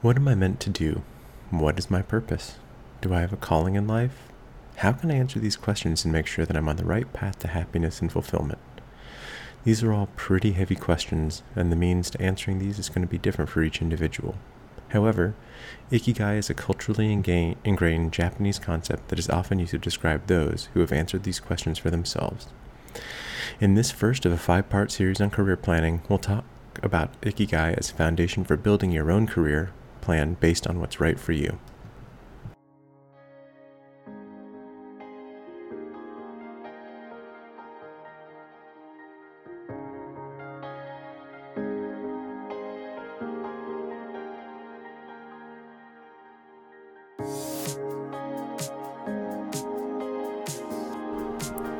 What am I meant to do? What is my purpose? Do I have a calling in life? How can I answer these questions and make sure that I'm on the right path to happiness and fulfillment? These are all pretty heavy questions, and the means to answering these is going to be different for each individual. However, Ikigai is a culturally ingrained Japanese concept that is often used to describe those who have answered these questions for themselves. In this first of a five part series on career planning, we'll talk about Ikigai as a foundation for building your own career plan based on what's right for you.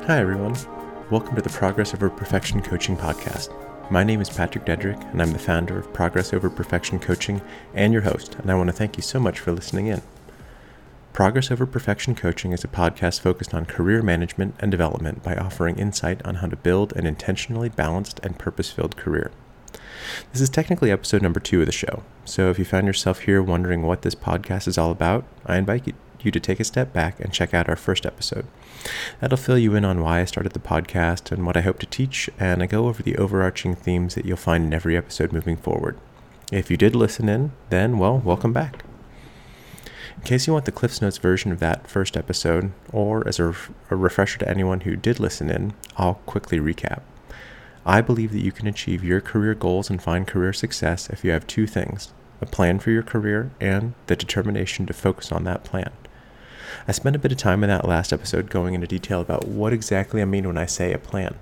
Hi, everyone. Welcome to the Progress Over Perfection Coaching Podcast. My name is Patrick Dedrick, and I'm the founder of Progress Over Perfection Coaching and your host, and I want to thank you so much for listening in. Progress Over Perfection Coaching is a podcast focused on career management and development by offering insight on how to build an intentionally balanced and purpose filled career. This is technically episode number two of the show, so if you found yourself here wondering what this podcast is all about, I invite you you to take a step back and check out our first episode. That'll fill you in on why I started the podcast and what I hope to teach, and I go over the overarching themes that you'll find in every episode moving forward. If you did listen in, then, well, welcome back. In case you want the Cliffs Notes version of that first episode, or as a, a refresher to anyone who did listen in, I'll quickly recap. I believe that you can achieve your career goals and find career success if you have two things a plan for your career and the determination to focus on that plan. I spent a bit of time in that last episode going into detail about what exactly I mean when I say a plan.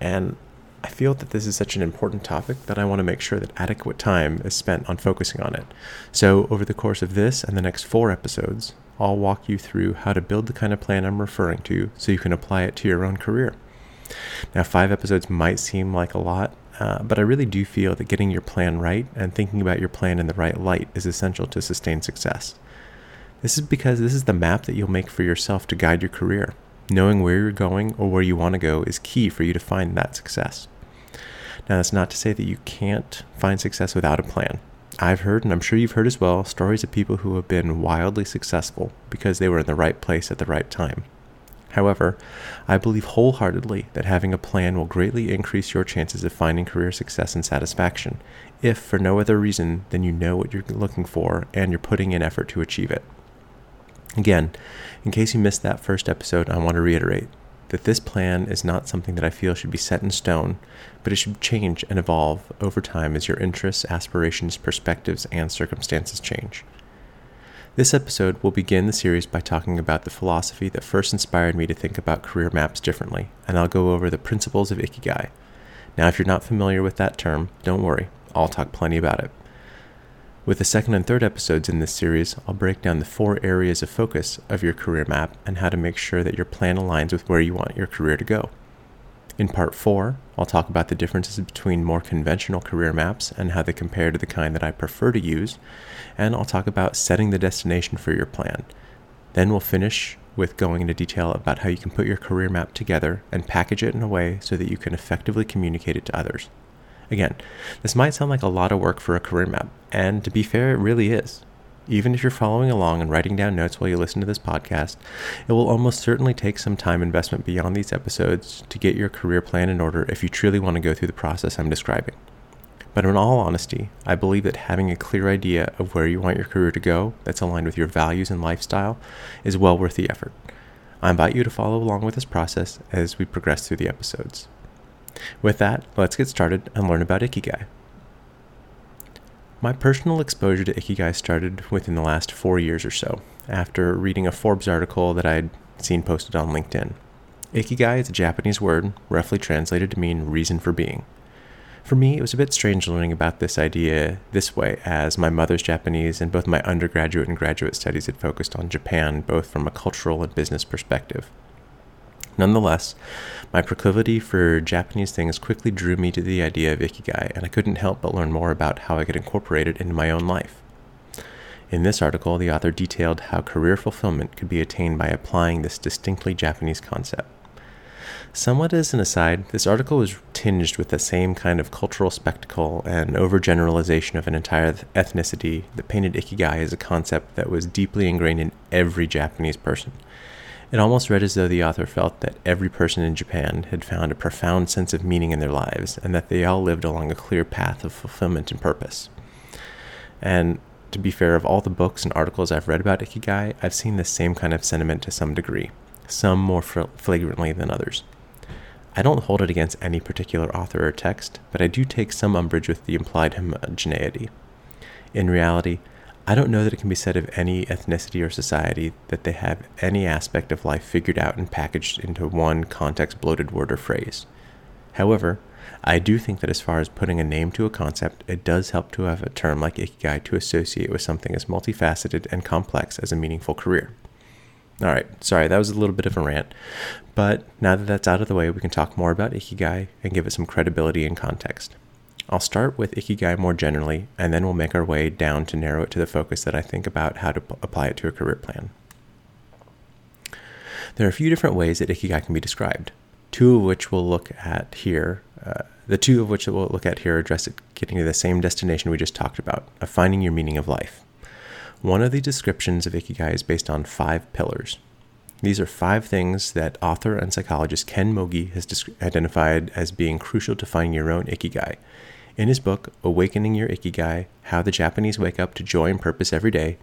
And I feel that this is such an important topic that I want to make sure that adequate time is spent on focusing on it. So, over the course of this and the next four episodes, I'll walk you through how to build the kind of plan I'm referring to so you can apply it to your own career. Now, five episodes might seem like a lot, uh, but I really do feel that getting your plan right and thinking about your plan in the right light is essential to sustain success. This is because this is the map that you'll make for yourself to guide your career. Knowing where you're going or where you want to go is key for you to find that success. Now, that's not to say that you can't find success without a plan. I've heard, and I'm sure you've heard as well, stories of people who have been wildly successful because they were in the right place at the right time. However, I believe wholeheartedly that having a plan will greatly increase your chances of finding career success and satisfaction, if for no other reason than you know what you're looking for and you're putting in effort to achieve it. Again, in case you missed that first episode, I want to reiterate that this plan is not something that I feel should be set in stone, but it should change and evolve over time as your interests, aspirations, perspectives, and circumstances change. This episode will begin the series by talking about the philosophy that first inspired me to think about career maps differently, and I'll go over the principles of Ikigai. Now, if you're not familiar with that term, don't worry, I'll talk plenty about it. With the second and third episodes in this series, I'll break down the four areas of focus of your career map and how to make sure that your plan aligns with where you want your career to go. In part four, I'll talk about the differences between more conventional career maps and how they compare to the kind that I prefer to use, and I'll talk about setting the destination for your plan. Then we'll finish with going into detail about how you can put your career map together and package it in a way so that you can effectively communicate it to others. Again, this might sound like a lot of work for a career map, and to be fair, it really is. Even if you're following along and writing down notes while you listen to this podcast, it will almost certainly take some time investment beyond these episodes to get your career plan in order if you truly want to go through the process I'm describing. But in all honesty, I believe that having a clear idea of where you want your career to go that's aligned with your values and lifestyle is well worth the effort. I invite you to follow along with this process as we progress through the episodes. With that, let's get started and learn about Ikigai. My personal exposure to Ikigai started within the last four years or so, after reading a Forbes article that I'd seen posted on LinkedIn. Ikigai is a Japanese word, roughly translated to mean reason for being. For me, it was a bit strange learning about this idea this way, as my mother's Japanese and both my undergraduate and graduate studies had focused on Japan, both from a cultural and business perspective. Nonetheless, my proclivity for Japanese things quickly drew me to the idea of Ikigai, and I couldn't help but learn more about how I could incorporate it into my own life. In this article, the author detailed how career fulfillment could be attained by applying this distinctly Japanese concept. Somewhat as an aside, this article was tinged with the same kind of cultural spectacle and overgeneralization of an entire ethnicity that painted ikigai as a concept that was deeply ingrained in every Japanese person. It almost read as though the author felt that every person in Japan had found a profound sense of meaning in their lives and that they all lived along a clear path of fulfillment and purpose. And to be fair, of all the books and articles I've read about Ikigai, I've seen the same kind of sentiment to some degree, some more flagrantly than others. I don't hold it against any particular author or text, but I do take some umbrage with the implied homogeneity. In reality, I don't know that it can be said of any ethnicity or society that they have any aspect of life figured out and packaged into one context bloated word or phrase. However, I do think that as far as putting a name to a concept, it does help to have a term like Ikigai to associate with something as multifaceted and complex as a meaningful career. All right, sorry, that was a little bit of a rant. But now that that's out of the way, we can talk more about Ikigai and give it some credibility and context. I'll start with Ikigai more generally, and then we'll make our way down to narrow it to the focus that I think about how to p- apply it to a career plan. There are a few different ways that Ikigai can be described, two of which we'll look at here. Uh, the two of which we'll look at here address it getting to the same destination we just talked about, of finding your meaning of life. One of the descriptions of Ikigai is based on five pillars. These are five things that author and psychologist Ken Mogi has identified as being crucial to finding your own Ikigai. In his book, Awakening Your Ikigai How the Japanese Wake Up to Joy and Purpose Every Day,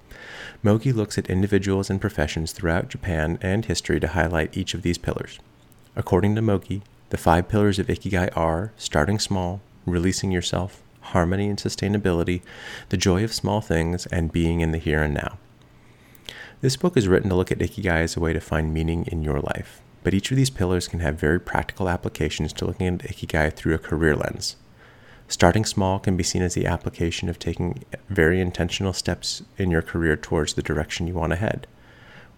Mogi looks at individuals and professions throughout Japan and history to highlight each of these pillars. According to Mogi, the five pillars of Ikigai are starting small, releasing yourself, harmony and sustainability, the joy of small things, and being in the here and now. This book is written to look at Ikigai as a way to find meaning in your life, but each of these pillars can have very practical applications to looking at Ikigai through a career lens. Starting small can be seen as the application of taking very intentional steps in your career towards the direction you want to head,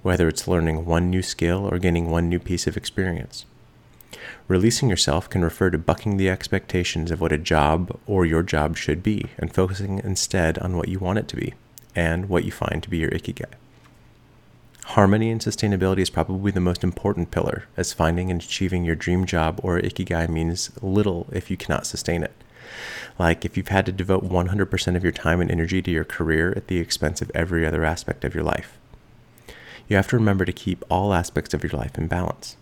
whether it's learning one new skill or gaining one new piece of experience. Releasing yourself can refer to bucking the expectations of what a job or your job should be and focusing instead on what you want it to be and what you find to be your ikigai. Harmony and sustainability is probably the most important pillar, as finding and achieving your dream job or ikigai means little if you cannot sustain it. Like if you've had to devote 100% of your time and energy to your career at the expense of every other aspect of your life. You have to remember to keep all aspects of your life in balance.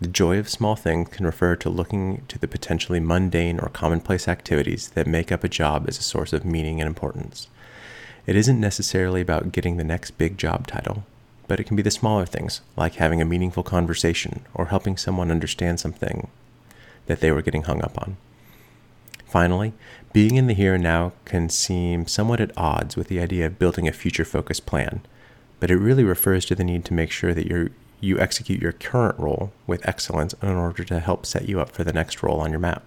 The joy of small things can refer to looking to the potentially mundane or commonplace activities that make up a job as a source of meaning and importance. It isn't necessarily about getting the next big job title, but it can be the smaller things, like having a meaningful conversation or helping someone understand something that they were getting hung up on. Finally, being in the here and now can seem somewhat at odds with the idea of building a future focused plan, but it really refers to the need to make sure that you're you execute your current role with excellence in order to help set you up for the next role on your map.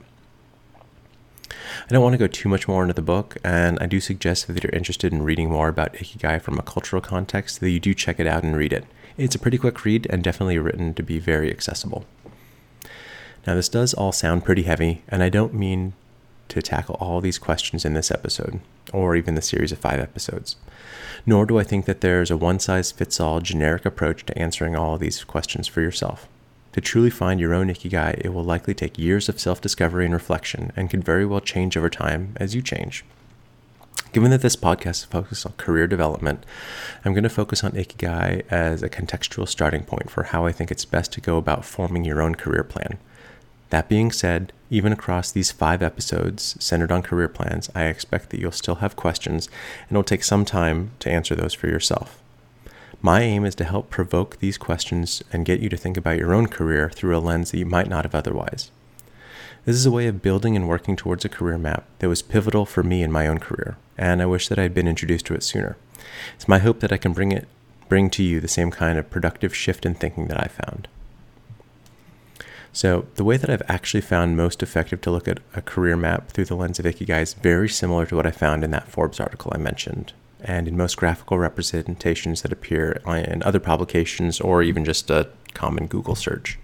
I don't want to go too much more into the book, and I do suggest that if you're interested in reading more about Ikigai from a cultural context, that you do check it out and read it. It's a pretty quick read and definitely written to be very accessible. Now, this does all sound pretty heavy, and I don't mean to tackle all these questions in this episode, or even the series of five episodes nor do I think that there's a one size fits all generic approach to answering all these questions for yourself. To truly find your own ikigai, it will likely take years of self discovery and reflection and could very well change over time as you change. Given that this podcast is focused on career development, I'm going to focus on Ikigai as a contextual starting point for how I think it's best to go about forming your own career plan. That being said, even across these five episodes centered on career plans, I expect that you'll still have questions and it'll take some time to answer those for yourself. My aim is to help provoke these questions and get you to think about your own career through a lens that you might not have otherwise. This is a way of building and working towards a career map that was pivotal for me in my own career, and I wish that I had been introduced to it sooner. It's my hope that I can bring it bring to you the same kind of productive shift in thinking that I found. So, the way that I've actually found most effective to look at a career map through the lens of Ikigai is very similar to what I found in that Forbes article I mentioned, and in most graphical representations that appear in other publications or even just a common Google search.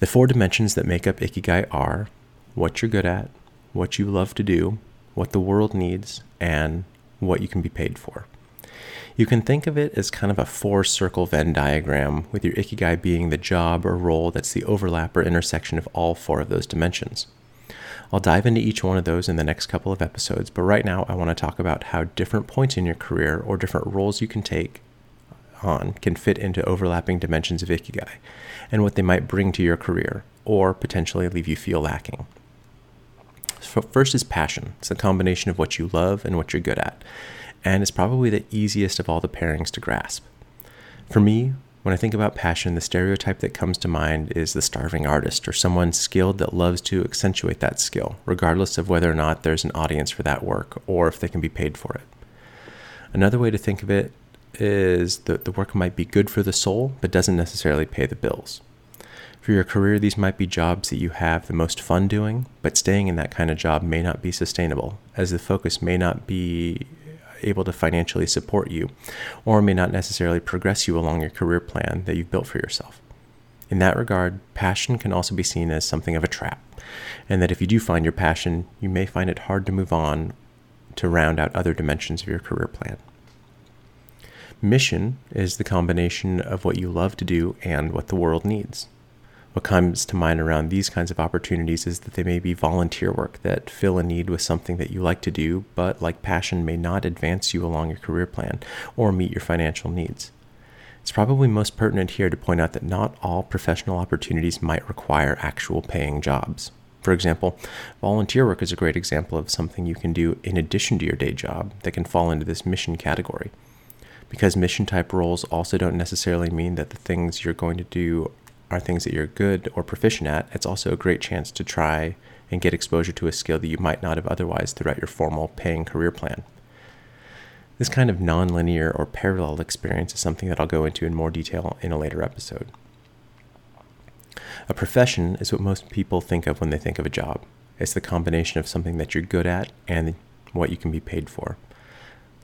The four dimensions that make up Ikigai are what you're good at, what you love to do, what the world needs, and what you can be paid for. You can think of it as kind of a four circle Venn diagram, with your Ikigai being the job or role that's the overlap or intersection of all four of those dimensions. I'll dive into each one of those in the next couple of episodes, but right now I want to talk about how different points in your career or different roles you can take on can fit into overlapping dimensions of Ikigai and what they might bring to your career or potentially leave you feel lacking. So first is passion. It's a combination of what you love and what you're good at and it's probably the easiest of all the pairings to grasp. For me, when I think about passion, the stereotype that comes to mind is the starving artist or someone skilled that loves to accentuate that skill, regardless of whether or not there's an audience for that work or if they can be paid for it. Another way to think of it is that the work might be good for the soul, but doesn't necessarily pay the bills. For your career, these might be jobs that you have the most fun doing, but staying in that kind of job may not be sustainable, as the focus may not be able to financially support you, or may not necessarily progress you along your career plan that you've built for yourself. In that regard, passion can also be seen as something of a trap, and that if you do find your passion, you may find it hard to move on to round out other dimensions of your career plan. Mission is the combination of what you love to do and what the world needs. What comes to mind around these kinds of opportunities is that they may be volunteer work that fill a need with something that you like to do, but like passion may not advance you along your career plan or meet your financial needs. It's probably most pertinent here to point out that not all professional opportunities might require actual paying jobs. For example, volunteer work is a great example of something you can do in addition to your day job that can fall into this mission category. Because mission type roles also don't necessarily mean that the things you're going to do are things that you're good or proficient at, it's also a great chance to try and get exposure to a skill that you might not have otherwise throughout your formal paying career plan. This kind of nonlinear or parallel experience is something that I'll go into in more detail in a later episode. A profession is what most people think of when they think of a job. It's the combination of something that you're good at and what you can be paid for.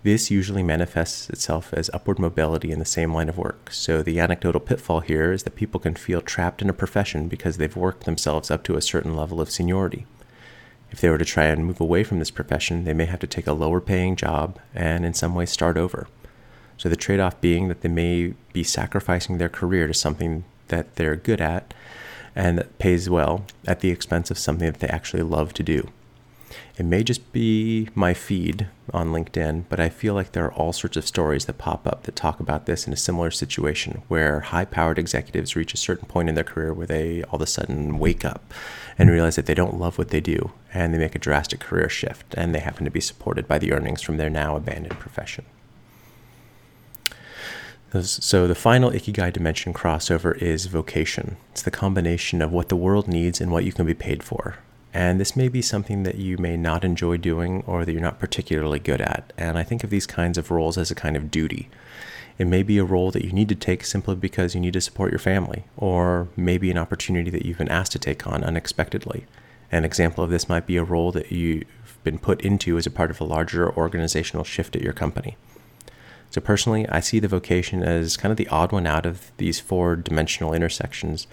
This usually manifests itself as upward mobility in the same line of work. So, the anecdotal pitfall here is that people can feel trapped in a profession because they've worked themselves up to a certain level of seniority. If they were to try and move away from this profession, they may have to take a lower paying job and, in some way, start over. So, the trade off being that they may be sacrificing their career to something that they're good at and that pays well at the expense of something that they actually love to do. It may just be my feed on LinkedIn, but I feel like there are all sorts of stories that pop up that talk about this in a similar situation where high powered executives reach a certain point in their career where they all of a sudden wake up and realize that they don't love what they do and they make a drastic career shift and they happen to be supported by the earnings from their now abandoned profession. So, the final Ikigai dimension crossover is vocation. It's the combination of what the world needs and what you can be paid for. And this may be something that you may not enjoy doing or that you're not particularly good at. And I think of these kinds of roles as a kind of duty. It may be a role that you need to take simply because you need to support your family, or maybe an opportunity that you've been asked to take on unexpectedly. An example of this might be a role that you've been put into as a part of a larger organizational shift at your company. So, personally, I see the vocation as kind of the odd one out of these four dimensional intersections,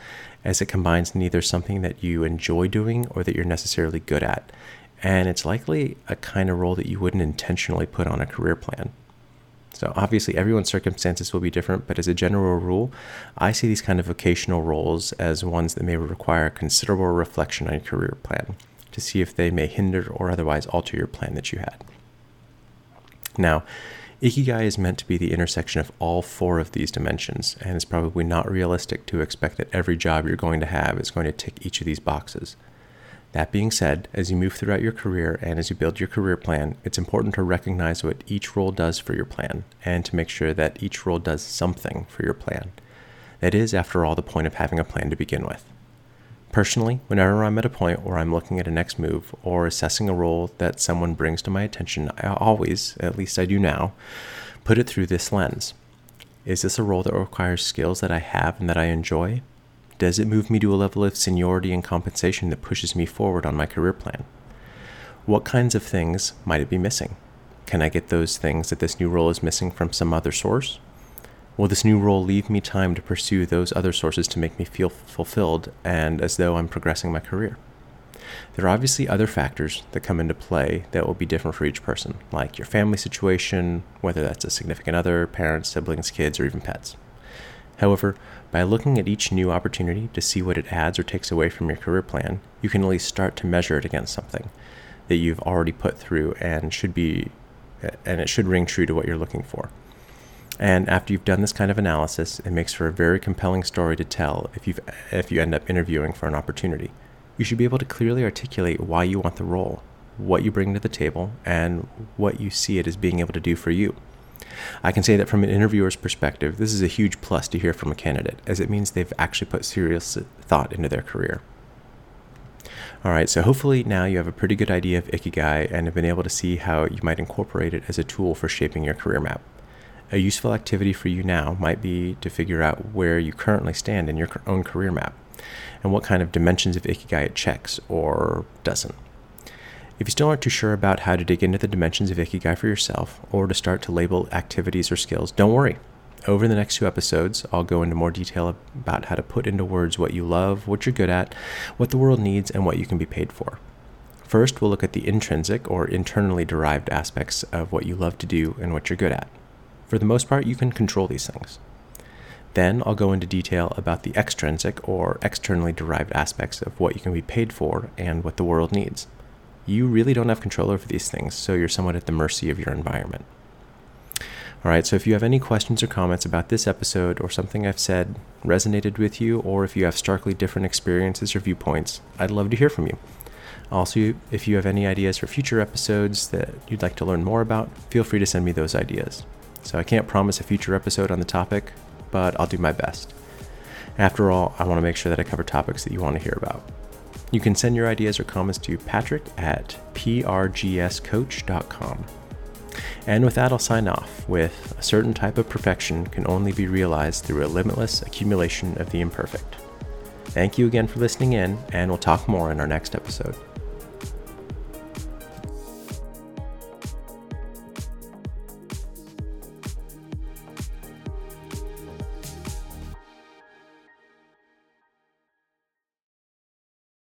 as it combines neither something that you enjoy doing or that you're necessarily good at. And it's likely a kind of role that you wouldn't intentionally put on a career plan. So, obviously, everyone's circumstances will be different, but as a general rule, I see these kind of vocational roles as ones that may require considerable reflection on your career plan to see if they may hinder or otherwise alter your plan that you had. Now, Ikigai is meant to be the intersection of all four of these dimensions, and it's probably not realistic to expect that every job you're going to have is going to tick each of these boxes. That being said, as you move throughout your career and as you build your career plan, it's important to recognize what each role does for your plan and to make sure that each role does something for your plan. That is, after all, the point of having a plan to begin with. Personally, whenever I'm at a point where I'm looking at a next move or assessing a role that someone brings to my attention, I always, at least I do now, put it through this lens. Is this a role that requires skills that I have and that I enjoy? Does it move me to a level of seniority and compensation that pushes me forward on my career plan? What kinds of things might it be missing? Can I get those things that this new role is missing from some other source? Will this new role leave me time to pursue those other sources to make me feel fulfilled and as though I'm progressing my career? There are obviously other factors that come into play that will be different for each person, like your family situation, whether that's a significant other, parents, siblings, kids, or even pets. However, by looking at each new opportunity to see what it adds or takes away from your career plan, you can at least start to measure it against something that you've already put through and should be and it should ring true to what you're looking for. And after you've done this kind of analysis, it makes for a very compelling story to tell if, you if you end up interviewing for an opportunity. You should be able to clearly articulate why you want the role, what you bring to the table, and what you see it as being able to do for you. I can say that from an interviewer's perspective, this is a huge plus to hear from a candidate, as it means they've actually put serious thought into their career. All right, so hopefully now you have a pretty good idea of Ikigai and have been able to see how you might incorporate it as a tool for shaping your career map. A useful activity for you now might be to figure out where you currently stand in your own career map and what kind of dimensions of Ikigai it checks or doesn't. If you still aren't too sure about how to dig into the dimensions of Ikigai for yourself or to start to label activities or skills, don't worry. Over the next two episodes, I'll go into more detail about how to put into words what you love, what you're good at, what the world needs, and what you can be paid for. First, we'll look at the intrinsic or internally derived aspects of what you love to do and what you're good at. For the most part, you can control these things. Then I'll go into detail about the extrinsic or externally derived aspects of what you can be paid for and what the world needs. You really don't have control over these things, so you're somewhat at the mercy of your environment. All right, so if you have any questions or comments about this episode or something I've said resonated with you, or if you have starkly different experiences or viewpoints, I'd love to hear from you. Also, if you have any ideas for future episodes that you'd like to learn more about, feel free to send me those ideas. So I can't promise a future episode on the topic, but I'll do my best. After all, I want to make sure that I cover topics that you want to hear about. You can send your ideas or comments to patrick at prgscoach.com. And with that, I'll sign off with a certain type of perfection can only be realized through a limitless accumulation of the imperfect. Thank you again for listening in, and we'll talk more in our next episode.